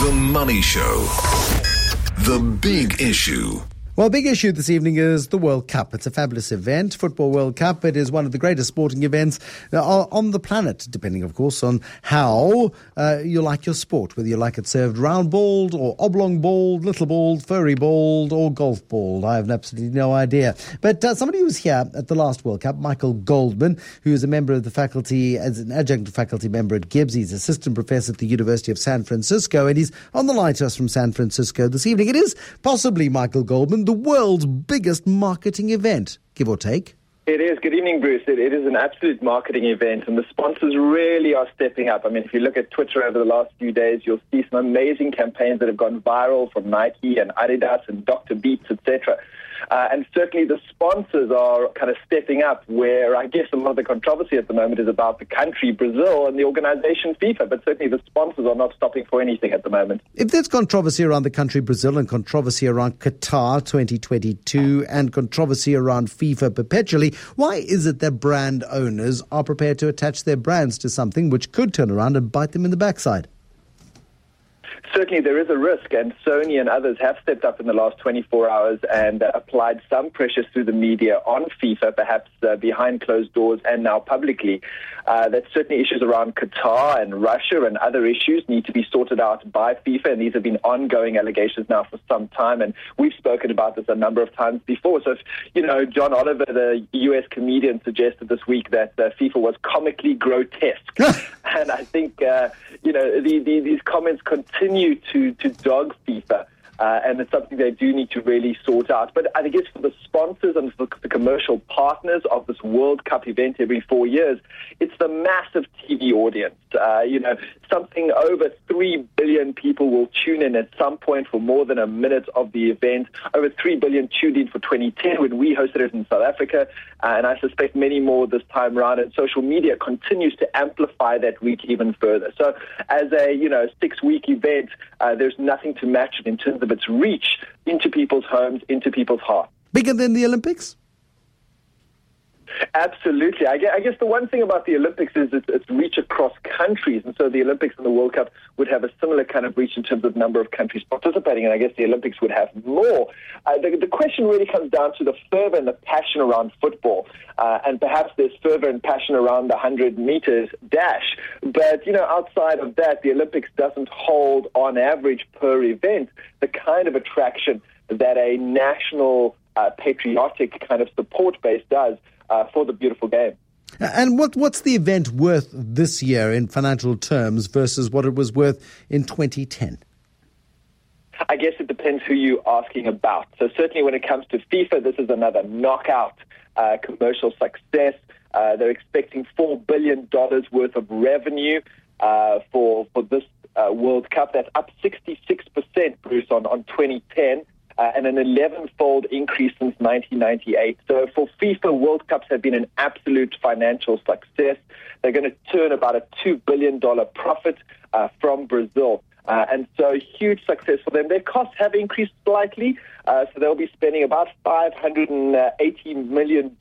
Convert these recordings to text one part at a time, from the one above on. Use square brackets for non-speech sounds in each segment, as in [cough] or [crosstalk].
The Money Show. The Big Issue. Well, big issue this evening is the World Cup. It's a fabulous event, Football World Cup. It is one of the greatest sporting events uh, on the planet, depending, of course, on how uh, you like your sport, whether you like it served round balled or oblong balled, little balled, furry balled, or golf balled. I have absolutely no idea. But uh, somebody who was here at the last World Cup, Michael Goldman, who is a member of the faculty, as an adjunct faculty member at GIBS. He's assistant professor at the University of San Francisco, and he's on the line to us from San Francisco this evening. It is possibly Michael Goldman the world's biggest marketing event, give or take. It is. Good evening, Bruce. It, it is an absolute marketing event, and the sponsors really are stepping up. I mean, if you look at Twitter over the last few days, you'll see some amazing campaigns that have gone viral from Nike and Adidas and Dr. Beats, etc. Uh, and certainly the sponsors are kind of stepping up where I guess a lot of the controversy at the moment is about the country, Brazil, and the organization FIFA. But certainly the sponsors are not stopping for anything at the moment. If there's controversy around the country, Brazil, and controversy around Qatar 2022 and controversy around FIFA perpetually, why is it that brand owners are prepared to attach their brands to something which could turn around and bite them in the backside? Certainly there is a risk, and Sony and others have stepped up in the last 24 hours and uh, applied some pressure through the media on FIFA, perhaps uh, behind closed doors and now publicly. Uh, that certainly issues around Qatar and Russia and other issues need to be sorted out by FIFA, and these have been ongoing allegations now for some time, and we've spoken about this a number of times before. So, if, you know, John Oliver, the U.S. comedian, suggested this week that uh, FIFA was comically grotesque, [laughs] and I think, uh, you know, the, the, these comments continue to, to dog FIFA. Uh, and it's something they do need to really sort out. But I guess for the sponsors and for the commercial partners of this World Cup event every four years, it's the massive TV audience. Uh, you know, something over 3 billion people will tune in at some point for more than a minute of the event. Over 3 billion tuned in for 2010 when we hosted it in South Africa. Uh, and I suspect many more this time around. And social media continues to amplify that reach even further. So as a, you know, six-week event, uh, there's nothing to match it in terms of its reach into people's homes, into people's hearts. Bigger than the Olympics? Absolutely. I guess the one thing about the Olympics is it's, it's reach across countries. And so the Olympics and the World Cup would have a similar kind of reach in terms of number of countries participating. And I guess the Olympics would have more. Uh, the, the, question really comes down to the fervor and the passion around football. Uh, and perhaps there's fervor and passion around the 100 meters dash. But, you know, outside of that, the Olympics doesn't hold, on average per event, the kind of attraction that a national uh, patriotic kind of support base does uh, for the beautiful game. And what, what's the event worth this year in financial terms versus what it was worth in 2010? I guess it depends who you're asking about. So certainly when it comes to FIFA, this is another knockout uh, commercial success. Uh, they're expecting $4 billion worth of revenue uh, for, for this uh, World Cup. That's up 66%, Bruce, on, on 2010 uh, and an 11 fold increase since 1998. So for FIFA, World Cups have been an absolute financial success. They're going to turn about a $2 billion profit uh, from Brazil. Uh, and so huge success for them. Their costs have increased slightly, uh, so they'll be spending about $580 million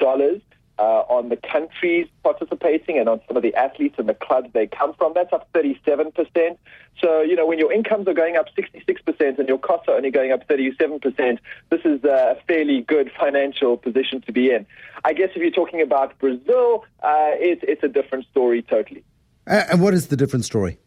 uh, on the countries participating and on some of the athletes and the clubs they come from. That's up 37%. So, you know, when your incomes are going up 66% and your costs are only going up 37%, this is a fairly good financial position to be in. I guess if you're talking about Brazil, uh, it, it's a different story totally. Uh, and what is the different story?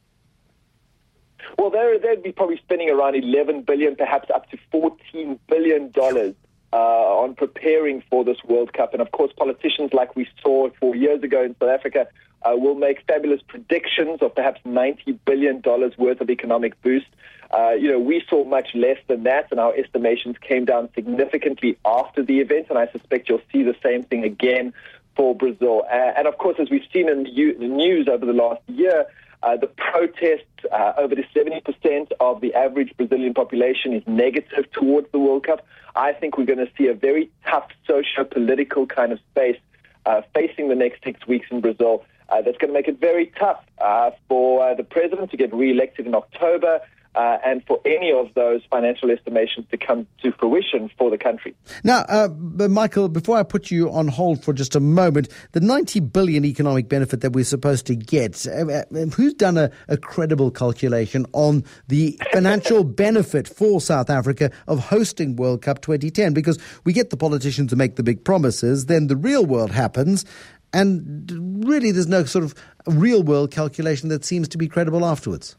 Well, they'd be probably spending around 11 billion, perhaps up to 14 billion dollars uh, on preparing for this World Cup. And of course, politicians like we saw four years ago in South Africa uh, will make fabulous predictions of perhaps $90 billion worth of economic boost. Uh, you know, we saw much less than that, and our estimations came down significantly after the event, and I suspect you'll see the same thing again for Brazil. Uh, and of course, as we've seen in the news over the last year, uh, the protests, uh, over the 70% of the average Brazilian population is negative towards the World Cup. I think we're going to see a very tough socio-political kind of space uh, facing the next six weeks in Brazil. Uh, that's going to make it very tough uh, for the president to get re-elected in October. Uh, and for any of those financial estimations to come to fruition for the country. Now, uh, Michael, before I put you on hold for just a moment, the 90 billion economic benefit that we're supposed to get, uh, uh who's done a, a, credible calculation on the financial [laughs] benefit for South Africa of hosting World Cup 2010? Because we get the politicians to make the big promises, then the real world happens, and really there's no sort of real world calculation that seems to be credible afterwards.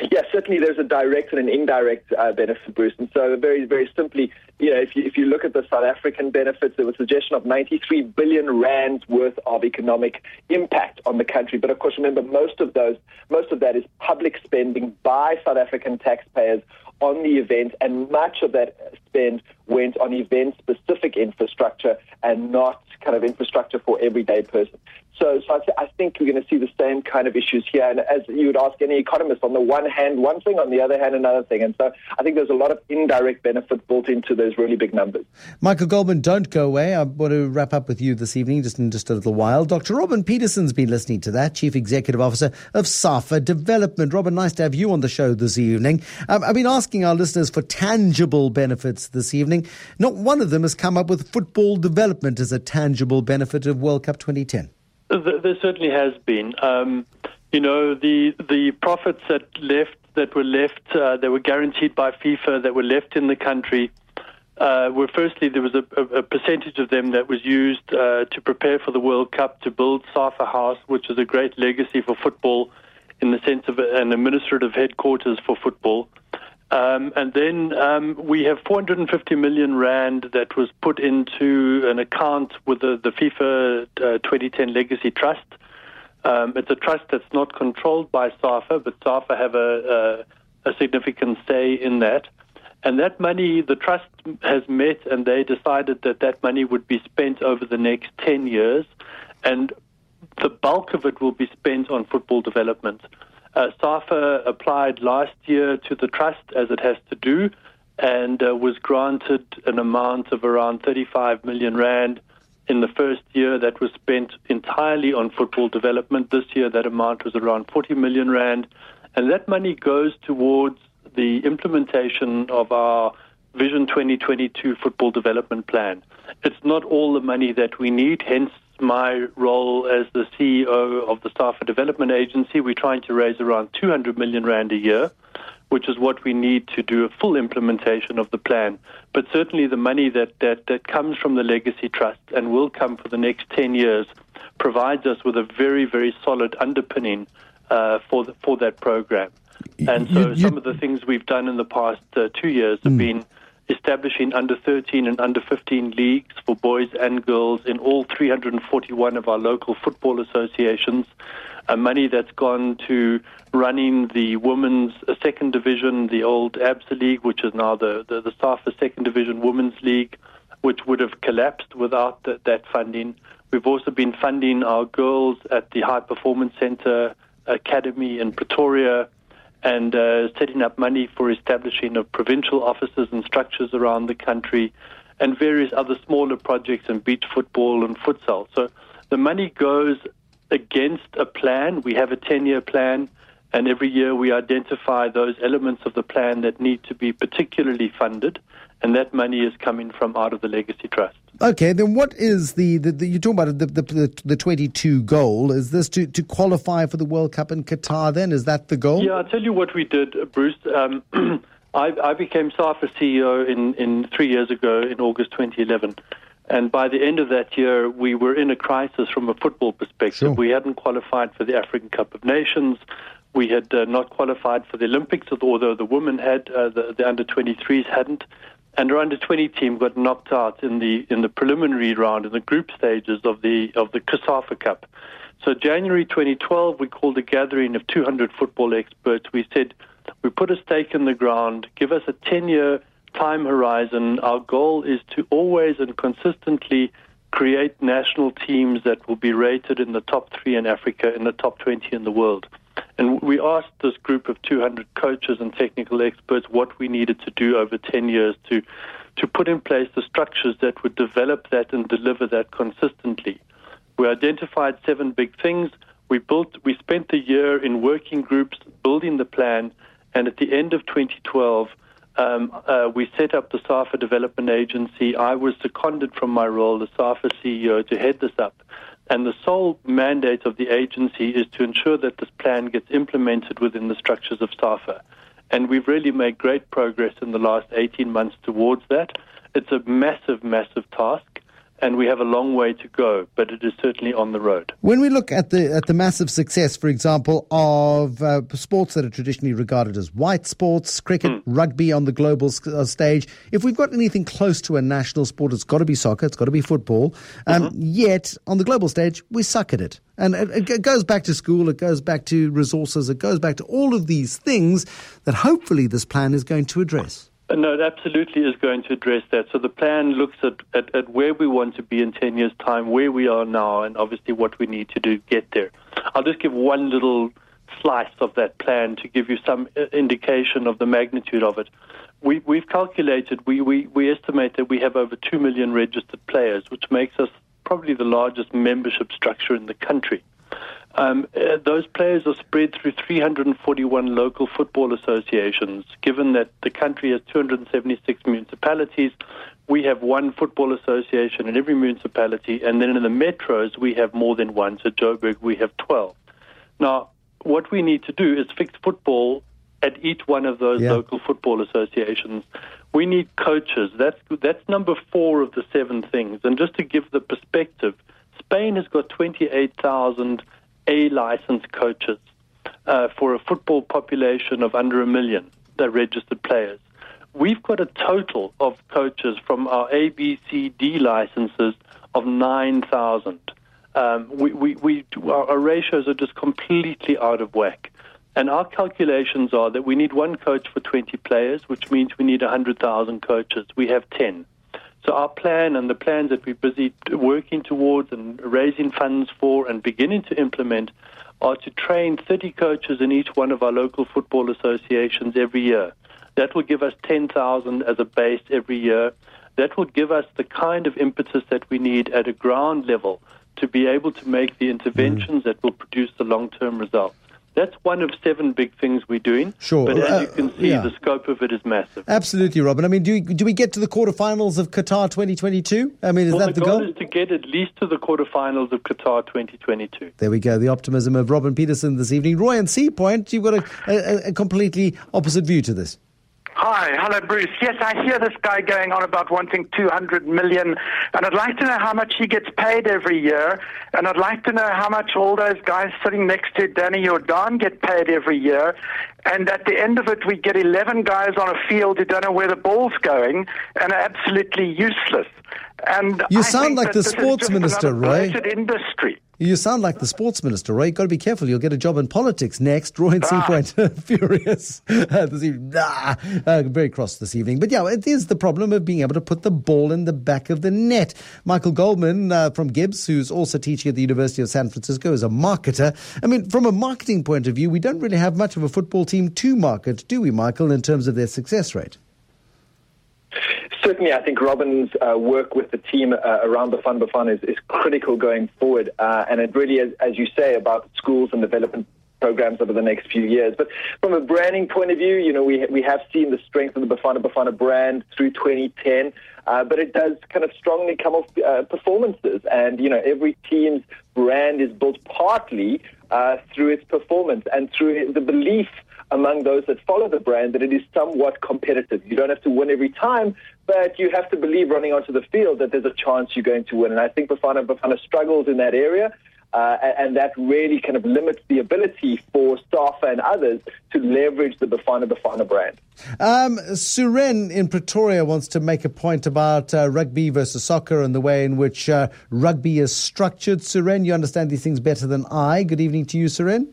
Yeah, certainly there's a direct and an indirect uh, benefit, Bruce. And so, very, very simply, you know, if you, if you look at the South African benefits, there was a suggestion of 93 billion rands worth of economic impact on the country. But of course, remember, most of those, most of that is public spending by South African taxpayers on the event, and much of that spend went on event-specific infrastructure and not kind of infrastructure for everyday person. So, so I, th- I, think we're going to see the same kind of issues here. And as you would ask any economist, on the one hand, one thing, on the other hand, another thing. And so I think there's a lot of indirect benefit built into those really big numbers. Michael Goldman, don't go away. I want to wrap up with you this evening, just in just a little while. Dr. Robin Petersen's been listening to that, Chief Executive Officer of SAFA Development. Robin, nice to have you on the show this evening. Um, I've been asking our listeners for tangible benefits this evening. Not one of them has come up with football development as a tangible benefit of World Cup 2010. There certainly has been. Um, you know, the the profits that left that were left uh, that were guaranteed by FIFA that were left in the country uh, were firstly there was a, a, percentage of them that was used uh, to prepare for the World Cup to build Safa House, which is a great legacy for football in the sense of an administrative headquarters for football. Um, and then um, we have 450 million rand that was put into an account with the, the FIFA uh, 2010 Legacy Trust. Um, it's a trust that's not controlled by SAFA, but SAFA have a, a, a, significant say in that. And that money, the trust has met, and they decided that that money would be spent over the next 10 years, and the bulk of it will be spent on football development. Uh, SAFA applied last year to the trust, as it has to do, and uh, was granted an amount of around 35 million rand in the first year that was spent entirely on football development. This year, that amount was around 40 million rand, and that money goes towards the implementation of our Vision 2022 football development plan. It's not all the money that we need, hence my role as the CEO of the SAFA Development Agency. We're trying to raise around 200 million rand a year, which is what we need to do a full implementation of the plan. But certainly the money that, that, that comes from the Legacy Trust and will come for the next 10 years provides us with a very, very solid underpinning uh, for, the, for that program. And so you, you, some of the things we've done in the past uh, two years have mm. been establishing under 13 and under 15 leagues for boys and girls in all 341 of our local football associations. Uh, money that's gone to running the women's uh, second division, the old ABSA League, which is now the, the, the SAFA second division women's league, which would have collapsed without the, that funding. We've also been funding our girls at the High Performance Center Academy in Pretoria and uh, setting up money for establishing of provincial offices and structures around the country, and various other smaller projects in beach football and futsal. So the money goes against a plan. We have a 10 year plan, and every year we identify those elements of the plan that need to be particularly funded, and that money is coming from out of the Legacy Trust. Okay, then what is the, the, the you're talking about the, the, the 22 goal? Is this to, to qualify for the World Cup in Qatar then? Is that the goal? Yeah, I'll tell you what we did, Bruce. Um, [clears throat] I, I, became SAFA CEO in, in three years ago in August 2011. And by the end of that year, we were in a crisis from a football perspective. Sure. We hadn't qualified for the African Cup of Nations. We had uh, not qualified for the Olympics, although the women had, uh, the, the under 23s hadn't and our under 20 team got knocked out in the in the preliminary round in the group stages of the of the COSAFA Cup. So January 2012, we called a gathering of 200 football experts. We said we put a stake in the ground, give us a 10-year time horizon. Our goal is to always and consistently create national teams that will be rated in the top three in Africa, in the top 20 in the world. And we asked this group of 200 coaches and technical experts what we needed to do over 10 years to, to put in place the structures that would develop that and deliver that consistently. We identified seven big things. We built, we spent the year in working groups building the plan, and at the end of 2012, um, uh, we set up the SAFA Development Agency. I was seconded from my role, the SAFA CEO, to head this up. And the sole mandate of the agency is to ensure that this plan gets implemented within the structures of SAFA. And we've really made great progress in the last 18 months towards that. It's a massive, massive task and we have a long way to go, but it is certainly on the road. When we look at the at the massive success, for example, of uh, sports that are traditionally regarded as white sports, cricket, mm. rugby on the global uh, stage, if we've got anything close to a national sport, it's got to be soccer, it's got to be football. Um, mm-hmm. Yet on the global stage, we suck at it. And it, it goes back to school, it goes back to resources, it goes back to all of these things that hopefully this plan is going to address. Uh, no, it absolutely is going to address that. So the plan looks at, at, at, where we want to be in 10 years' time, where we are now, and obviously what we need to do to get there. I'll just give one little slice of that plan to give you some uh, indication of the magnitude of it. We, we've calculated, we, we, we estimate that we have over 2 million registered players, which makes us probably the largest membership structure in the country. Um, uh, those players are spread through 341 local football associations. Given that the country has 276 municipalities, we have one football association in every municipality, and then in the metros we have more than one. So Joburg we have 12. Now, what we need to do is fix football at each one of those yeah. local football associations. We need coaches. That's that's number four of the seven things. And just to give the perspective, Spain has got 28,000 a licensed coaches uh, for a football population of under a million, the registered players. We've got a total of coaches from our A, B, C, D licenses of 9,000. Um, we, we, we, our ratios are just completely out of whack. And our calculations are that we need one coach for 20 players, which means we need 100,000 coaches. We have 10. So our plan and the plans that we're busy working towards and raising funds for and beginning to implement are to train 30 coaches in each one of our local football associations every year. That will give us 10,000 as a base every year. That will give us the kind of impetus that we need at a ground level to be able to make the interventions mm. that will produce the long-term results. That's one of seven big things we're doing. Sure. But as uh, you can see, yeah. the scope of it is massive. Absolutely, Robin. I mean, do, we, do we get to the quarterfinals of Qatar 2022? I mean, is well, that the, the goal? goal? is to get at least to the quarterfinals of Qatar 2022. There we go. The optimism of Robin Petersen this evening. Roy and Sea Point, you've got a, a, a completely opposite view to this. Hi, hello, Bruce. Yes, I hear this guy going on about wanting 200 million, and I'd like to know how much he gets paid every year, and I'd like to know how much all those guys sitting next to Danny Jordaan get paid every year, and at the end of it, we get 11 guys on a field who don't know where the ball's going and are absolutely useless. And you I sound like the sports minister, Roy. Industry. You sound like the sports minister, Roy. You've got to be careful. You'll get a job in politics next. Roy and ah. Seapoint [laughs] furious uh, this evening. Ah, uh, very cross this evening. But yeah, it is the problem of being able to put the ball in the back of the net. Michael Goldman uh, from GIBS, who's also teaching at the University of San Francisco, is a marketer. I mean, from a marketing point of view, we don't really have much of a football team to market, do we, Michael, in terms of their success rate? Certainly, I think Robin's uh, work with the team uh, around the Fun Bafana is, is critical going forward. Uh, and it really is, as you say, about schools and development programs over the next few years. But from a branding point of view, you know, we, we have seen the strength of the Bafana Bafana brand through 2010. Uh, but it does kind of strongly come off uh, performances. And, you know, every team's brand is built partly uh, through its performance and through the belief among those that follow the brand that it is somewhat competitive. You don't have to win every time, but you have to believe running onto the field that there's a chance you're going to win. And I think Bafana Bafana struggles in that area. Uh, and, that really kind of limits the ability for SAFA and others to leverage the Bafana Bafana brand. Um, Suren in Pretoria wants to make a point about uh, rugby versus soccer and the way in which uh, rugby is structured. Suren, you understand these things better than I. Good evening to you, Suren.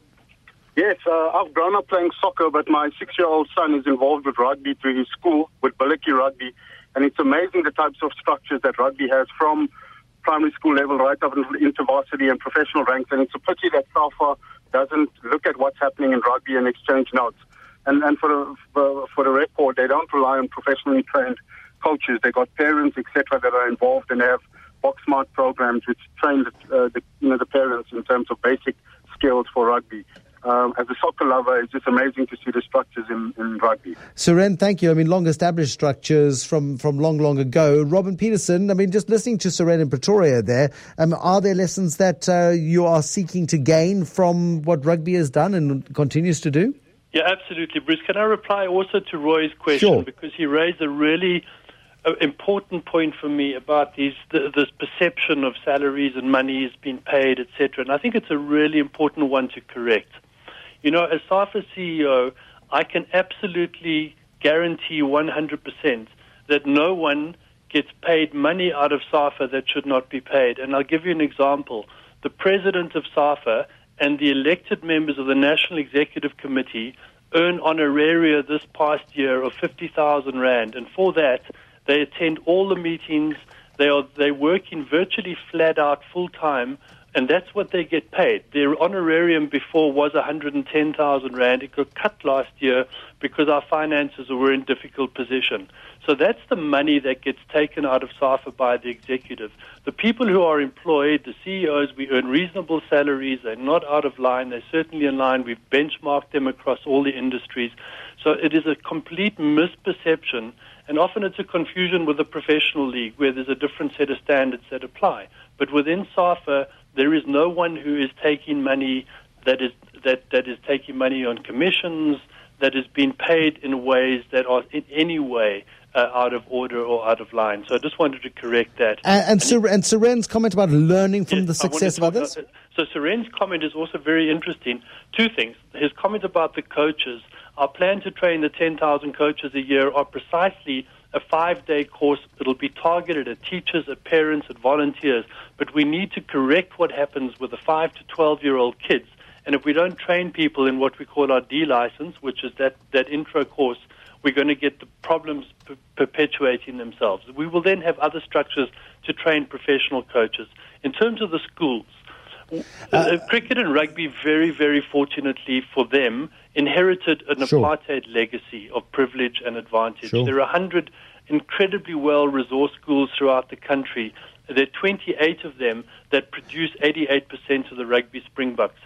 Yes, uh, I've grown up playing soccer, but my six-year-old son is involved with rugby through his school, with Biliki Rugby. And it's amazing the types of structures that rugby has from primary school level right up into varsity and professional ranks. And it's a pity that SAFA doesn't look at what's happening in rugby and exchange notes. And, and for, the, for, the record, they don't rely on professionally trained coaches. They got parents, etc., that are involved and have BokSmart programs which train the, uh, the, you know, the parents in terms of basic skills for rugby. Um, as a soccer lover, it's just amazing to see the structures in, in rugby. Suren, thank you. I mean, long established structures from, from long, long ago. Robin Petersen, I mean, just listening to Suren in Pretoria there, um, are there lessons that uh, you are seeking to gain from what rugby has done and continues to do? Yeah, absolutely. Bruce, can I reply also to Roy's question? Sure. Because he raised a really uh, important point for me about these th- this perception of salaries and money is being paid, etc. And I think it's a really important one to correct. You know, as SAFA CEO, I can absolutely guarantee 100% that no one gets paid money out of SAFA that should not be paid. And I'll give you an example. The president of SAFA and the elected members of the National Executive Committee earn honoraria this past year of 50,000 Rand. And for that, they attend all the meetings. They are they working virtually flat out full time and that's what they get paid. Their honorarium before was 110,000 rand. It got cut last year because our finances were in difficult position. So that's the money that gets taken out of SAFA by the executive. The people who are employed, the CEOs, we earn reasonable salaries. They're not out of line. They're certainly in line. We've benchmarked them across all the industries. So it is a complete misperception, and often it's a confusion with the professional league where there's a different set of standards that apply. But within SAFA, there is no one who is taking money that is that, that is taking money on commissions that is being paid in ways that are in any way uh, out of order or out of line. So I just wanted to correct that. And, and, Sur- and Suren's comment about learning from Yes, the success of others? So Suren's comment is also very interesting. Two things. His comment about the coaches. Our plan to train the 10,000 coaches a year are precisely a five-day course. It'll be targeted at teachers, at parents, at volunteers. But we need to correct what happens with the 5 to 12-year-old kids. And if we don't train people in what we call our D license, which is that, that intro course, we're going to get the problems per- perpetuating themselves. We will then have other structures to train professional coaches. In terms of the schools, uh, cricket and rugby, very, very fortunately for them, inherited an Sure. apartheid legacy of privilege and advantage. Sure. There are 100 incredibly well resourced schools throughout the country. There are 28 of them that produce 88% of the rugby Springboks.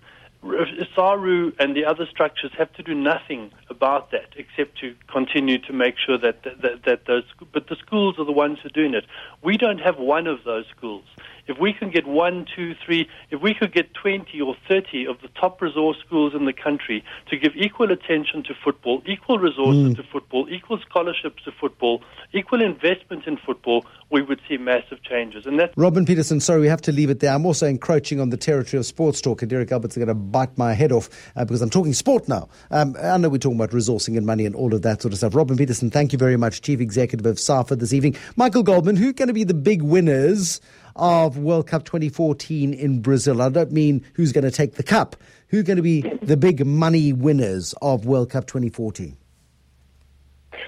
SARU and the other structures have to do nothing about that except to continue to make sure that, that, that, that those, but the schools are the ones who are doing it. We don't have one of those schools. If we can get one, two, three, if we could get 20 or 30 of the top resource schools in the country to give equal attention to football, equal resources to football, equal scholarships to football, equal investment in football, we would see massive changes. And that's Robin Petersen, sorry, we have to leave it there. I'm also encroaching on the territory of sports talk, and Derek Albert's going to bite my head off uh, because I'm talking sport now. Um, I know we're talking about resourcing and money and all of that sort of stuff. Robin Petersen, thank you very much, Chief Executive of SAFA this evening. Michael Goldman, who are going to be the big winners of World Cup 2014 in Brazil? I don't mean who's going to take the cup. Who are going to be the big money winners of World Cup 2014?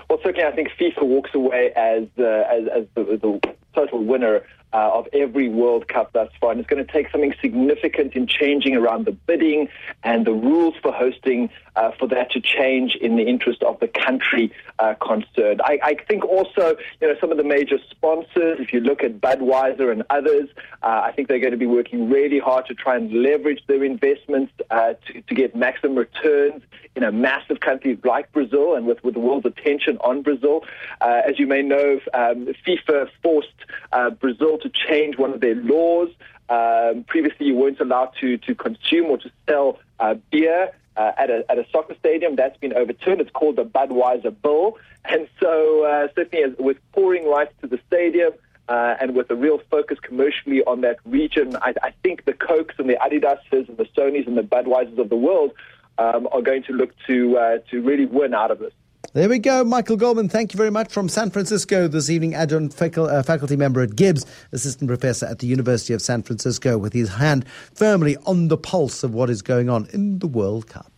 Well, certainly, I think FIFA walks away as uh, as, as the, the total winner uh, of every World Cup thus far, and it's going to take something significant in changing around the bidding and the rules for hosting uh, for that to change in the interest of the country uh, concerned. I, I think also, you know, some of the major sponsors, if you look at Budweiser and others, uh, I think they're going to be working really hard to try and leverage their investments uh, to, to get maximum returns in a massive country like Brazil and with, with the world's attention on Brazil. Uh, as you may know, um, FIFA forced Brazil to change one of their laws. Um, previously, you weren't allowed to, to consume or to sell uh, beer uh, at, a, at a soccer stadium. That's been overturned. It's called the Budweiser Bill. [laughs] And so, uh, certainly, as, with pouring rights to the stadium, uh, and with a real focus commercially on that region, I, I think the Cokes and the Adidases and the Sonys and the Budweisers of the world um, are going to look to uh, to really win out of this. There we go. Michael Goldman, thank you very much from San Francisco this evening. Adjunct uh, faculty member at GIBS, assistant professor at the University of San Francisco, with his hand firmly on the pulse of what is going on in the World Cup.